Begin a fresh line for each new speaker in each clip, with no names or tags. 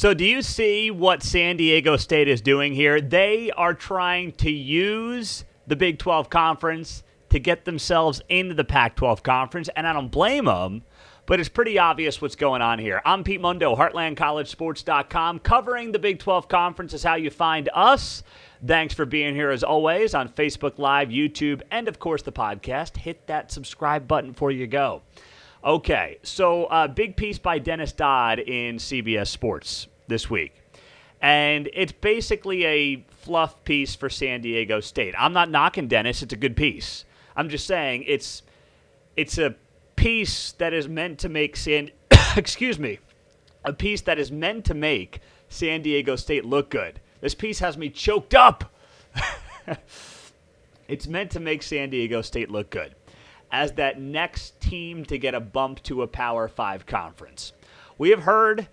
So, do you see what San Diego State is doing here? They are trying to use the Big 12 Conference to get themselves into the Pac 12 Conference, and I don't blame them, but it's pretty obvious what's going on here. I'm Pete Mundo, HeartlandCollegeSports.com. Covering the Big 12 Conference is how you find us. Thanks for being here as always on Facebook Live, YouTube, and of course the podcast. Hit that subscribe button before you go. Okay, so uh, big piece by Dennis Dodd in CBS Sports this week. And it's basically a fluff piece for San Diego State. I'm not knocking Dennis, it's a good piece. I'm just saying it's it's a piece that is meant to make San excuse me, a piece that is meant to make San Diego State look good. This piece has me choked up. it's meant to make San Diego State look good as that next team to get a bump to a Power 5 conference. We have heard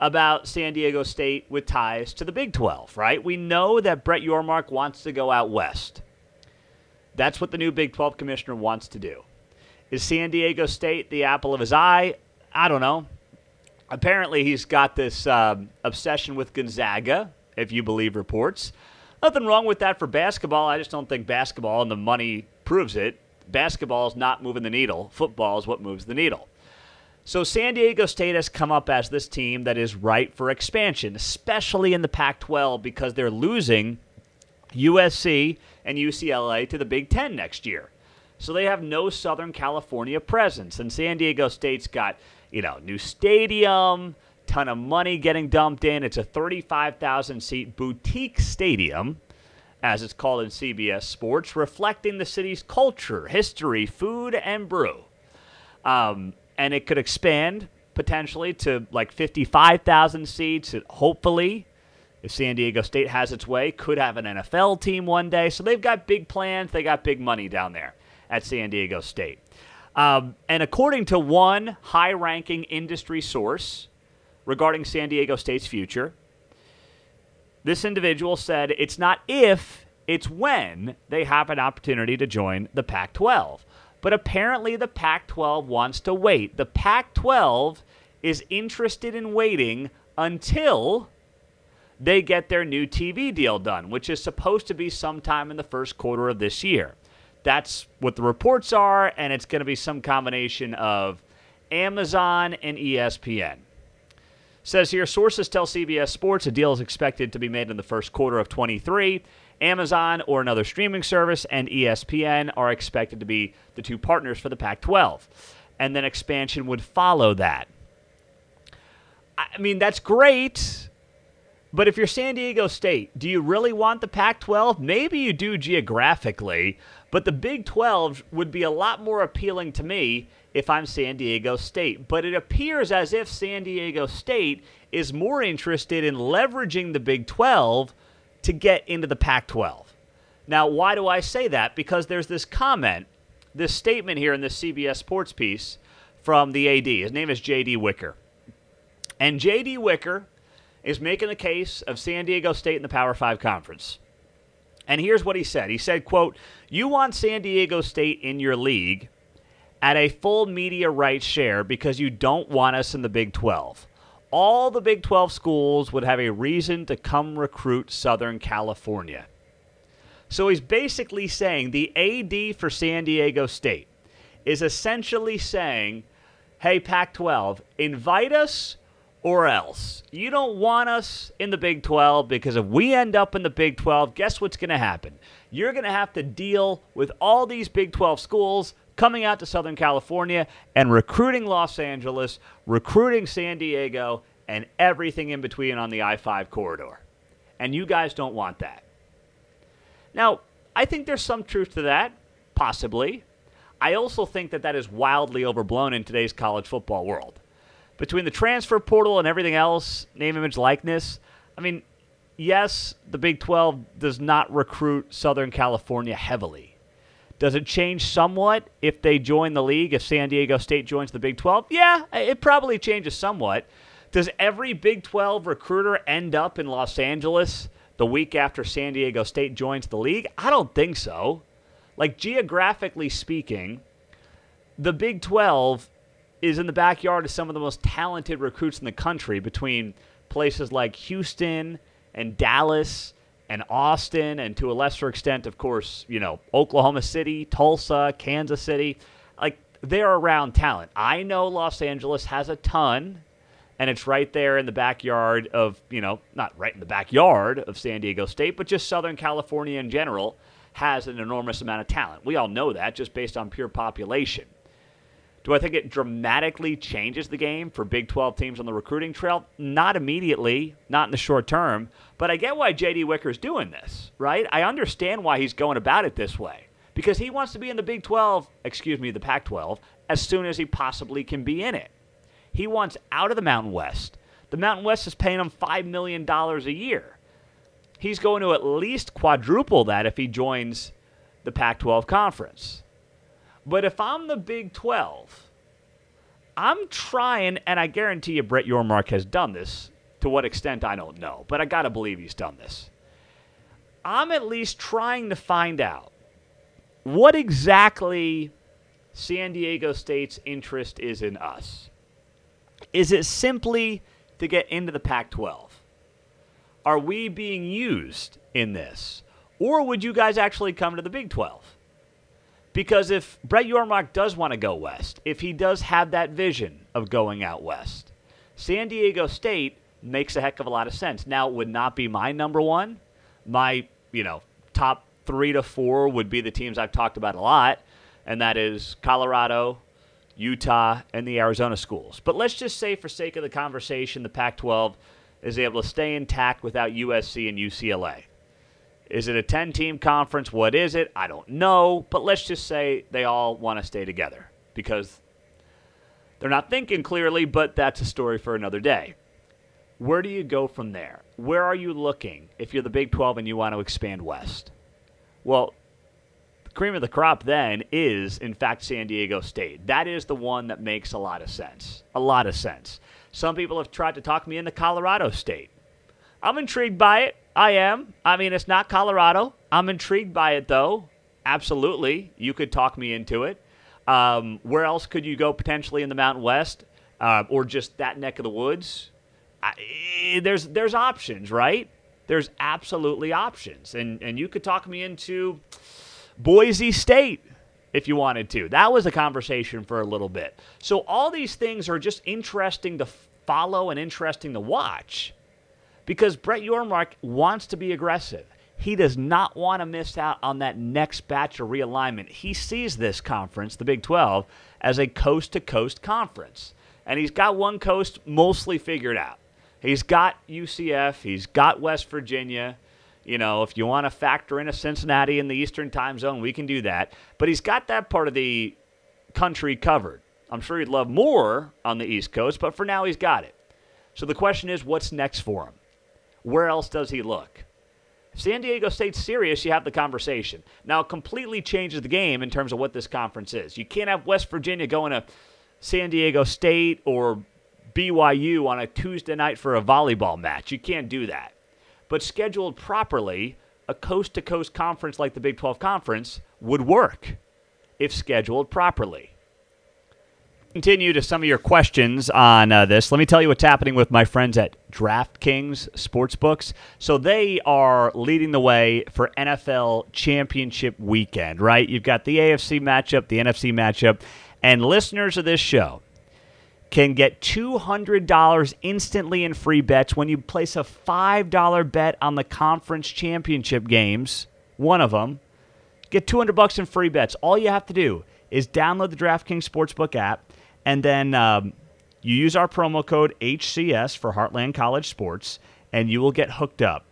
about San Diego State with ties to the Big 12, right? We know that Brett Yormark wants to go out west. That's what the new Big 12 commissioner wants to do. Is San Diego State the apple of his eye? I don't know. Apparently, he's got this um, obsession with Gonzaga, if you believe reports. Nothing wrong with that for basketball. I just don't think basketball and the money proves it. Basketball is not moving the needle. Football is what moves the needle. So San Diego State has come up as this team that is ripe for expansion, especially in the Pac 12 because they're losing USC and UCLA to the Big Ten next year. So they have no Southern California presence. And San Diego State's got, you know, new stadium, ton of money getting dumped in. It's a 35,000 seat boutique stadium as it's called in CBS Sports, reflecting the city's culture, history, food, and brew. Um, and it could expand potentially to like 55,000 seats. It hopefully, if San Diego State has its way, could have an NFL team one day. So they've got big plans. They got big money down there at San Diego State. Um, and according to one high ranking industry source regarding San Diego State's future, this individual said it's not if, it's when they have an opportunity to join the Pac 12. But apparently, the Pac 12 wants to wait. The Pac 12 is interested in waiting until they get their new TV deal done, which is supposed to be sometime in the first quarter of this year. That's what the reports are, and it's going to be some combination of Amazon and ESPN. Says here, sources tell CBS Sports a deal is expected to be made in the first quarter of 23. Amazon or another streaming service and ESPN are expected to be the two partners for the Pac 12. And then expansion would follow that. I mean, that's great. But if you're San Diego State, do you really want the Pac 12? Maybe you do geographically, but the Big 12 would be a lot more appealing to me if I'm San Diego State. But it appears as if San Diego State is more interested in leveraging the Big 12 to get into the Pac 12. Now, why do I say that? Because there's this comment, this statement here in this CBS Sports piece from the AD. His name is J.D. Wicker. And J.D. Wicker is making the case of San Diego State in the Power 5 Conference. And here's what he said. He said, quote, "You want San Diego State in your league at a full media rights share because you don't want us in the Big 12. All the Big 12 schools would have a reason to come recruit Southern California. So he's basically saying the AD for San Diego State is essentially saying, hey, Pac 12, invite us or else. You don't want us in the Big 12 because if we end up in the Big 12, guess what's going to happen? You're going to have to deal with all these Big 12 schools coming out to Southern California and recruiting Los Angeles, recruiting San Diego, and everything in between on the I 5 corridor. And you guys don't want that. Now, I think there's some truth to that, possibly. I also think that that is wildly overblown in today's college football world. Between the transfer portal and everything else, name, image, likeness, I mean, yes, the Big 12 does not recruit Southern California heavily. Does it change somewhat if they join the league, if San Diego State joins the Big 12? Yeah, it probably changes somewhat. Does every Big 12 recruiter end up in Los Angeles the week after San Diego State joins the league? I don't think so. Like, geographically speaking, the Big 12 is in the backyard of some of the most talented recruits in the country between places like Houston and Dallas and Austin, and to a lesser extent, of course, you know, Oklahoma City, Tulsa, Kansas City. Like, they're around talent. I know Los Angeles has a ton, and it's right there in the backyard of, you know, not right in the backyard of San Diego State, but just Southern California in general has an enormous amount of talent. We all know that just based on pure population. Do I think it dramatically changes the game for Big 12 teams on the recruiting trail? Not immediately, not in the short term, but I get why JD Wicker's doing this, right? I understand why he's going about it this way because he wants to be in the Big 12, excuse me, the Pac 12, as soon as he possibly can be in it. He wants out of the Mountain West. The Mountain West is paying him $5 million a year. He's going to at least quadruple that if he joins the Pac 12 conference. But if I'm the Big 12, I'm trying, and I guarantee you Brett Yormark has done this. To what extent, I don't know, but I got to believe he's done this. I'm at least trying to find out what exactly San Diego State's interest is in us. Is it simply to get into the Pac 12? Are we being used in this? Or would you guys actually come to the Big 12? Because if Brett Yormark does want to go west, if he does have that vision of going out west, San Diego State makes a heck of a lot of sense. Now, it would not be my number one. My, you know, top three to four would be the teams I've talked about a lot, and that is Colorado, Utah, and the Arizona schools. But let's just say, for sake of the conversation, the Pac 12 is able to stay intact without USC and UCLA. Is it a 10 team conference? What is it? I don't know. But let's just say they all want to stay together because they're not thinking clearly, but that's a story for another day. Where do you go from there? Where are you looking if you're the Big 12 and you want to expand west? Well, the cream of the crop then is, in fact, San Diego State. That is the one that makes a lot of sense. A lot of sense. Some people have tried to talk me into Colorado State. I'm intrigued by it. I am. I mean, it's not Colorado. I'm intrigued by it, though. Absolutely. You could talk me into it. Um, where else could you go potentially in the Mountain West uh, or just that neck of the woods? I, there's, there's options, right? There's absolutely options. And, and you could talk me into Boise State if you wanted to. That was a conversation for a little bit. So all these things are just interesting to follow and interesting to watch because Brett Yormark wants to be aggressive. He does not want to miss out on that next batch of realignment. He sees this conference, the Big 12, as a coast to coast conference. And he's got one coast mostly figured out. He's got UCF, he's got West Virginia. You know, if you want to factor in a Cincinnati in the Eastern time zone, we can do that. But he's got that part of the country covered. I'm sure he'd love more on the East Coast, but for now, he's got it. So the question is, what's next for him? Where else does he look? San Diego State's serious, you have the conversation. Now, it completely changes the game in terms of what this conference is. You can't have West Virginia going to San Diego State or BYU on a Tuesday night for a volleyball match. You can't do that. But scheduled properly, a coast to coast conference like the Big 12 Conference would work if scheduled properly continue to some of your questions on uh, this, let me tell you what's happening with my friends at DraftKings Sportsbooks. So they are leading the way for NFL Championship weekend, right? You've got the AFC matchup, the NFC matchup, and listeners of this show can get $200 instantly in free bets when you place a $5 bet on the conference championship games, one of them. Get 200 bucks in free bets. All you have to do is download the DraftKings Sportsbook app and then um, you use our promo code HCS for Heartland College Sports, and you will get hooked up.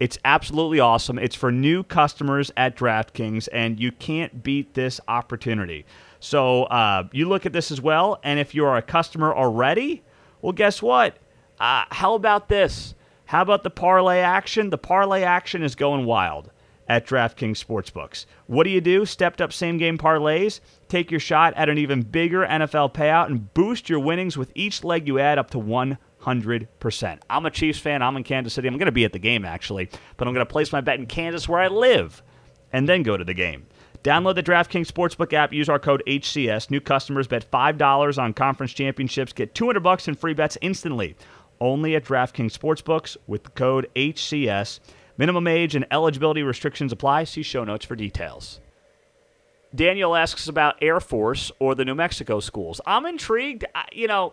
It's absolutely awesome. It's for new customers at DraftKings, and you can't beat this opportunity. So uh, you look at this as well, and if you're a customer already, well, guess what? Uh, how about this? How about the parlay action? The parlay action is going wild at DraftKings Sportsbooks. What do you do? Stepped up same game parlays. Take your shot at an even bigger NFL payout and boost your winnings with each leg you add up to 100%. I'm a Chiefs fan. I'm in Kansas City. I'm going to be at the game, actually, but I'm going to place my bet in Kansas where I live and then go to the game. Download the DraftKings Sportsbook app. Use our code HCS. New customers bet $5 on conference championships. Get 200 bucks in free bets instantly only at DraftKings Sportsbooks with the code HCS. Minimum age and eligibility restrictions apply. See show notes for details. Daniel asks about Air Force or the New Mexico schools. I'm intrigued. I, you know,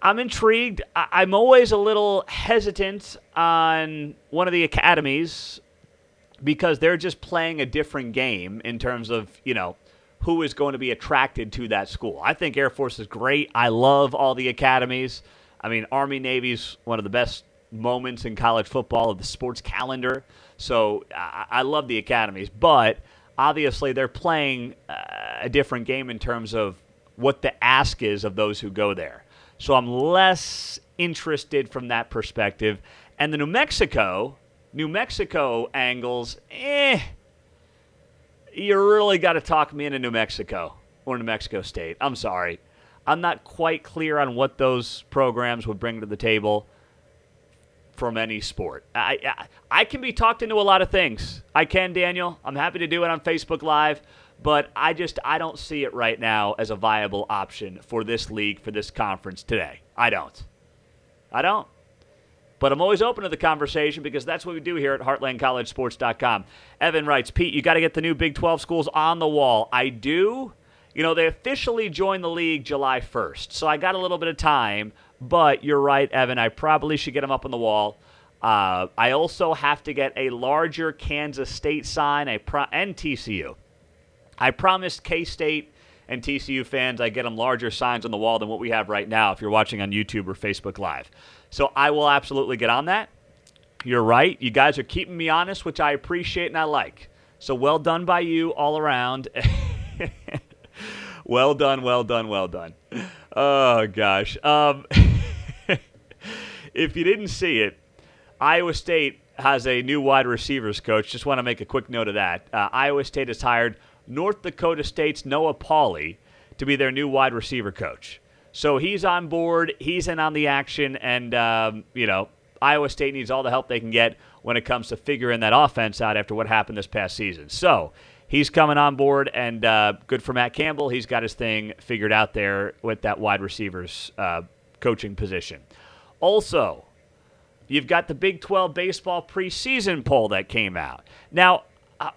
I'm intrigued. I, am always a little hesitant on one of the academies because they're just playing a different game in terms of, you know, who is going to be attracted to that school. I think Air Force is great. I love all the academies. I mean, Army Navy's one of the best moments in college football of the sports calendar. So I, I love the academies, but obviously they're playing uh, a different game in terms of what the ask is of those who go there. So I'm less interested from that perspective. And the New Mexico, New Mexico angles, eh, you really got to talk me into New Mexico or New Mexico State. I'm sorry. I'm not quite clear on what those programs would bring to the table from any sport. I, I, I can be talked into a lot of things. I can, Daniel. I'm happy to do it on Facebook Live, but I just I don't see it right now as a viable option for this league for this conference today. I don't. I don't. But I'm always open to the conversation because that's what we do here at HeartlandCollegeSports.com. Evan writes, Pete, you got to get the new Big 12 schools on the wall. I do. You know, they officially joined the league July 1st, so I got a little bit of time. But you're right, Evan. I probably should get them up on the wall. Uh, I also have to get a larger Kansas State sign I pro- and TCU. I promised K State and TCU fans I get them larger signs on the wall than what we have right now if you're watching on YouTube or Facebook Live. So I will absolutely get on that. You're right. You guys are keeping me honest, which I appreciate and I like. So well done by you all around. well done, well done, well done. Oh, gosh. Um, if you didn't see it, Iowa State has a new wide receivers coach. Just want to make a quick note of that. Uh, Iowa State has hired North Dakota State's Noah Pauley to be their new wide receiver coach. So he's on board, he's in on the action, and, um, you know, Iowa State needs all the help they can get when it comes to figuring that offense out after what happened this past season. So he's coming on board, and uh, good for Matt Campbell. He's got his thing figured out there with that wide receivers uh, coaching position. Also, you've got the Big 12 baseball preseason poll that came out. Now,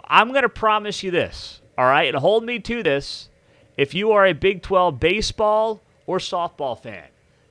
I'm going to promise you this, all right, and hold me to this. If you are a Big 12 baseball or softball fan.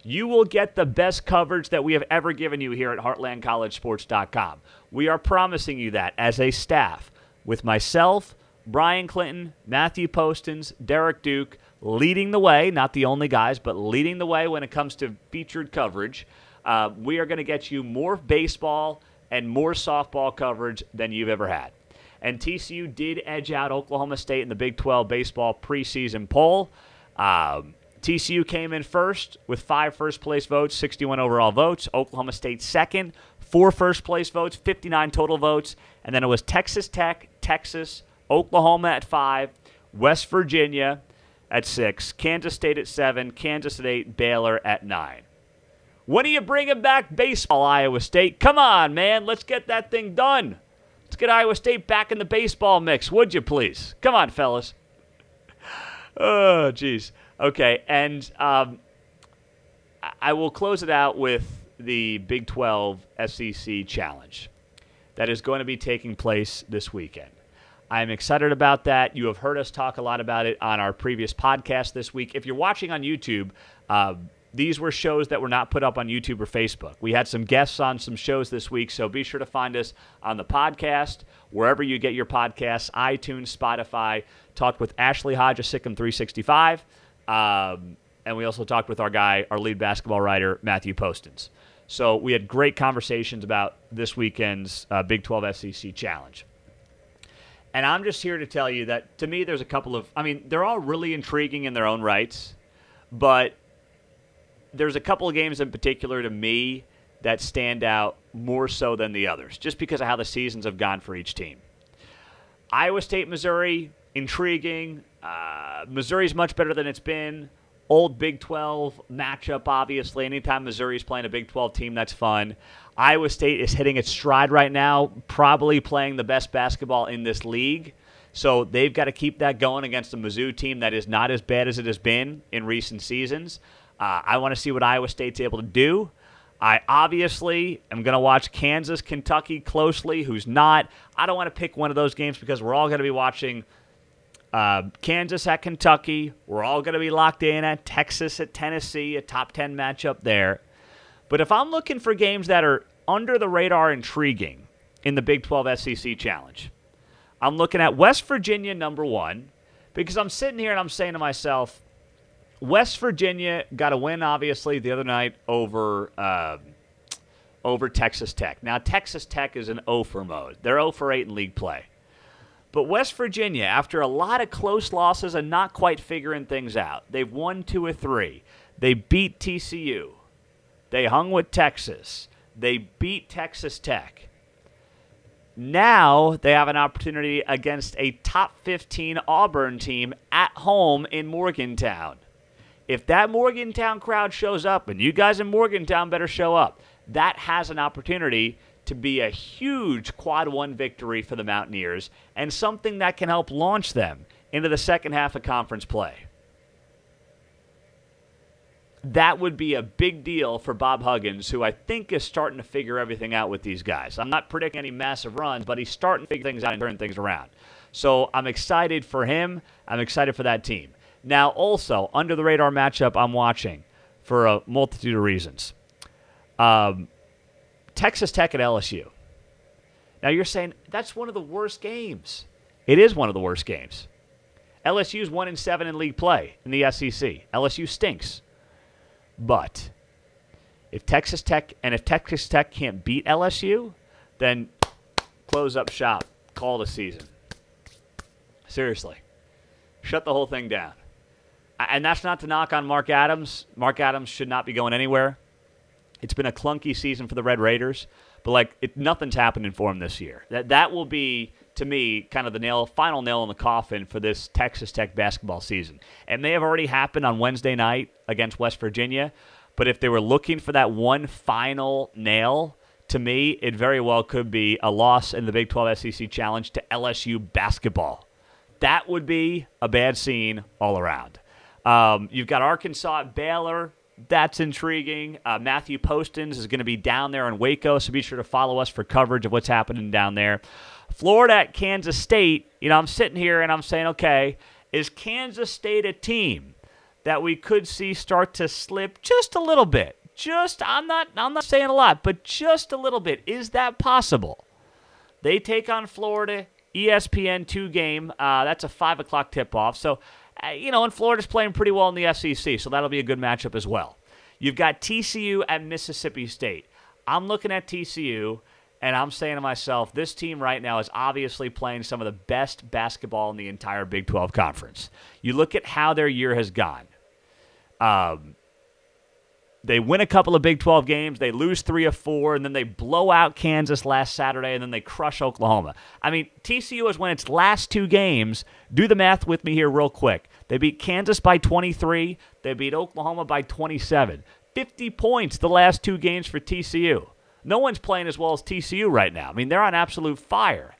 You will get the best coverage that we have ever given you here at HeartlandCollegeSports.com. We are promising you that as a staff with myself, Brian Clinton, Matthew Postins, Derek Duke leading the way, not the only guys, but leading the way when it comes to featured coverage. Uh, we are going to get you more baseball and more softball coverage than you've ever had. And TCU did edge out Oklahoma State in the Big 12 baseball preseason poll. Um, TCU came in first with five first place votes, 61 overall votes. Oklahoma State second, four first place votes, 59 total votes. And then it was Texas Tech, Texas, Oklahoma at five, West Virginia at six, Kansas State at seven, Kansas at eight, Baylor at nine. When are you bringing back baseball, Iowa State? Come on, man. Let's get that thing done. Let's get Iowa State back in the baseball mix, would you please? Come on, fellas. Oh, jeez. Okay, and um, I will close it out with the Big 12 SEC Challenge that is going to be taking place this weekend. I'm excited about that. You have heard us talk a lot about it on our previous podcast this week. If you're watching on YouTube, uh, these were shows that were not put up on YouTube or Facebook. We had some guests on some shows this week, so be sure to find us on the podcast, wherever you get your podcasts, iTunes, Spotify. Talked with Ashley Hodge of SicEm 365. Um, and we also talked with our guy, our lead basketball writer, Matthew Postins. So we had great conversations about this weekend's uh, Big 12 SEC Challenge. And I'm just here to tell you that to me, there's a couple of, I mean, they're all really intriguing in their own rights, but there's a couple of games in particular to me that stand out more so than the others, just because of how the seasons have gone for each team. Iowa State, Missouri, intriguing. Uh, Missouri's much better than it's been. Old Big 12 matchup, obviously. Anytime Missouri's playing a Big 12 team, that's fun. Iowa State is hitting its stride right now, probably playing the best basketball in this league. So they've got to keep that going against a Mizzou team that is not as bad as it has been in recent seasons. Uh, I want to see what Iowa State's able to do. I obviously am going to watch Kansas, Kentucky closely. Who's not? I don't want to pick one of those games because we're all going to be watching uh, Kansas at Kentucky. We're all going to be locked in at Texas at Tennessee, a top 10 matchup there. But if I'm looking for games that are under the radar intriguing in the Big 12 SEC Challenge, I'm looking at West Virginia number one because I'm sitting here and I'm saying to myself, West Virginia got a win, obviously, the other night over uh, over Texas Tech. Now, Texas Tech is in 0 for mode. They're 0 for 8 in league play. But West Virginia, after a lot of close losses and not quite figuring things out, they've won two or three. They beat TCU. They hung with Texas. They beat Texas Tech. Now they have an opportunity against a top 15 Auburn team at home in Morgantown if that Morgantown crowd shows up, and you guys in Morgantown better show up, that has an opportunity to be a huge quad one victory for the Mountaineers and something that can help launch them into the second half of conference play. That would be a big deal for Bob Huggins, who I think is starting to figure everything out with these guys. I'm not predicting any massive runs, but he's starting to figure things out and turn things around. So I'm excited for him. I'm excited for that team. Now, also, under the radar matchup I'm watching for a multitude of reasons um, Texas Tech at LSU. Now, you're saying that's one of the worst games. It is one of the worst games. LSU's 1 and 7 in league play in the SEC. LSU stinks. But if Texas Tech and if Texas Tech can't beat LSU, then close up shop, call the season. Seriously. Shut the whole thing down and that's not to knock on Mark Adams. Mark Adams should not be going anywhere. It's been a clunky season for the Red Raiders, but like it, nothing's happening for him this year. That that will be to me kind of the nail, final nail in the coffin for this Texas Tech basketball season. It may have already happened on Wednesday night against West Virginia, but if they were looking for that one final nail, to me, it very well could be a loss in the Big 12 SEC Challenge to LSU basketball. That would be a bad scene all around. Um, you've got Arkansas at Baylor. That's intriguing. Uh, Matthew Postins is going to be down there in Waco, so be sure to follow us for coverage of what's happening down there. Florida at Kansas State. You know, I'm sitting here and I'm saying, okay, is Kansas State a team that we could see start to slip just a little bit? Just I'm not I'm not saying a lot, but just a little bit. Is that possible? They take on Florida, ESPN two game. Uh, that's a five o'clock tip off. So you know, and Florida's playing pretty well in the SEC, so that'll be a good matchup as well. You've got TCU at Mississippi State. I'm looking at TCU, and I'm saying to myself, this team right now is obviously playing some of the best basketball in the entire Big 12 conference. You look at how their year has gone. Um, they win a couple of Big 12 games, they lose three or four, and then they blow out Kansas last Saturday, and then they crush Oklahoma. I mean, TCU has won its last two games. Do the math with me here, real quick. They beat Kansas by 23, they beat Oklahoma by 27. 50 points the last two games for TCU. No one's playing as well as TCU right now. I mean, they're on absolute fire.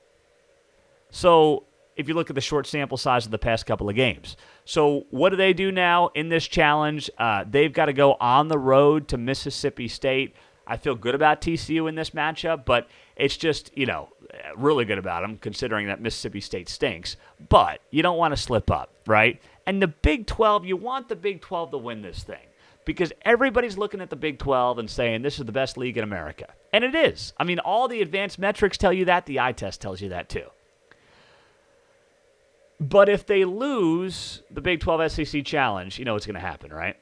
So if you look at the short sample size of the past couple of games. So, what do they do now in this challenge? Uh, they've got to go on the road to Mississippi State. I feel good about TCU in this matchup, but it's just, you know, really good about them considering that Mississippi State stinks. But you don't want to slip up, right? And the Big 12, you want the Big 12 to win this thing because everybody's looking at the Big 12 and saying this is the best league in America. And it is. I mean, all the advanced metrics tell you that, the eye test tells you that too. But if they lose the Big 12 SEC challenge, you know what's going to happen, right?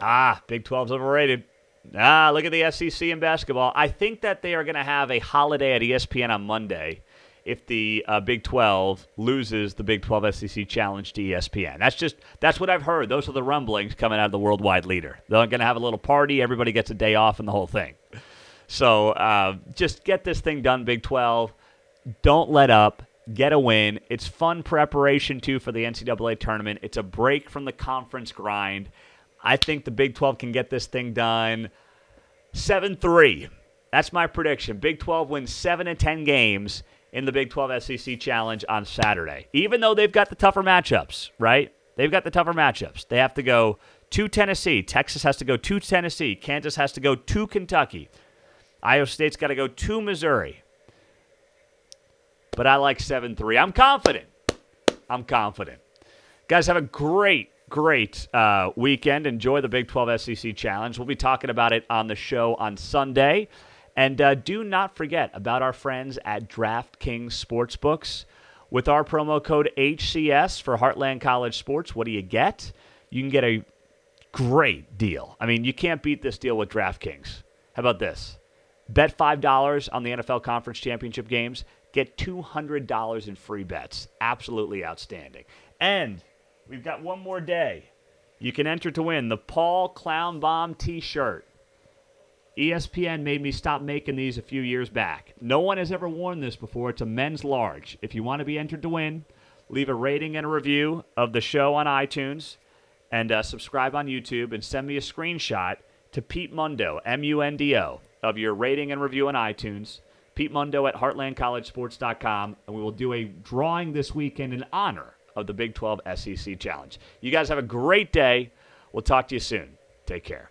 Ah, Big 12's overrated. Ah, look at the SEC in basketball. I think that they are going to have a holiday at ESPN on Monday if the uh, Big 12 loses the Big 12 SEC challenge to ESPN. That's just that's what I've heard. Those are the rumblings coming out of the worldwide leader. They're going to have a little party. Everybody gets a day off and the whole thing. So uh, just get this thing done, Big 12. Don't let up get a win. It's fun preparation too for the NCAA tournament. It's a break from the conference grind. I think the Big 12 can get this thing done 7 3. That's my prediction. Big 12 wins 7 and 10 games in the Big 12 SEC Challenge on Saturday. Even though they've got the tougher matchups, right? They've got the tougher matchups. They have to go to Tennessee. Texas has to go to Tennessee. Kansas has to go to Kentucky. Iowa State's got to go to Missouri. But I like 7 3. I'm confident. I'm confident. Guys, have a great, great uh, weekend. Enjoy the Big 12 SEC Challenge. We'll be talking about it on the show on Sunday. And uh, do not forget about our friends at DraftKings Sportsbooks. With our promo code HCS for Heartland College Sports, what do you get? You can get a great deal. I mean, you can't beat this deal with DraftKings. How about this? Bet $5 on the NFL Conference Championship games, get $200 in free bets. Absolutely outstanding. And we've got one more day. You can enter to win the Paul Clown Bomb t shirt. ESPN made me stop making these a few years back. No one has ever worn this before. It's a men's large. If you want to be entered to win, leave a rating and a review of the show on iTunes and uh, subscribe on YouTube and send me a screenshot to Pete Mundo, M U N D O, of your rating and review on iTunes. Pete Mundo at heartlandcollegesports.com, and we will do a drawing this weekend in honor of the Big 12 SEC Challenge. You guys have a great day. We'll talk to you soon. Take care.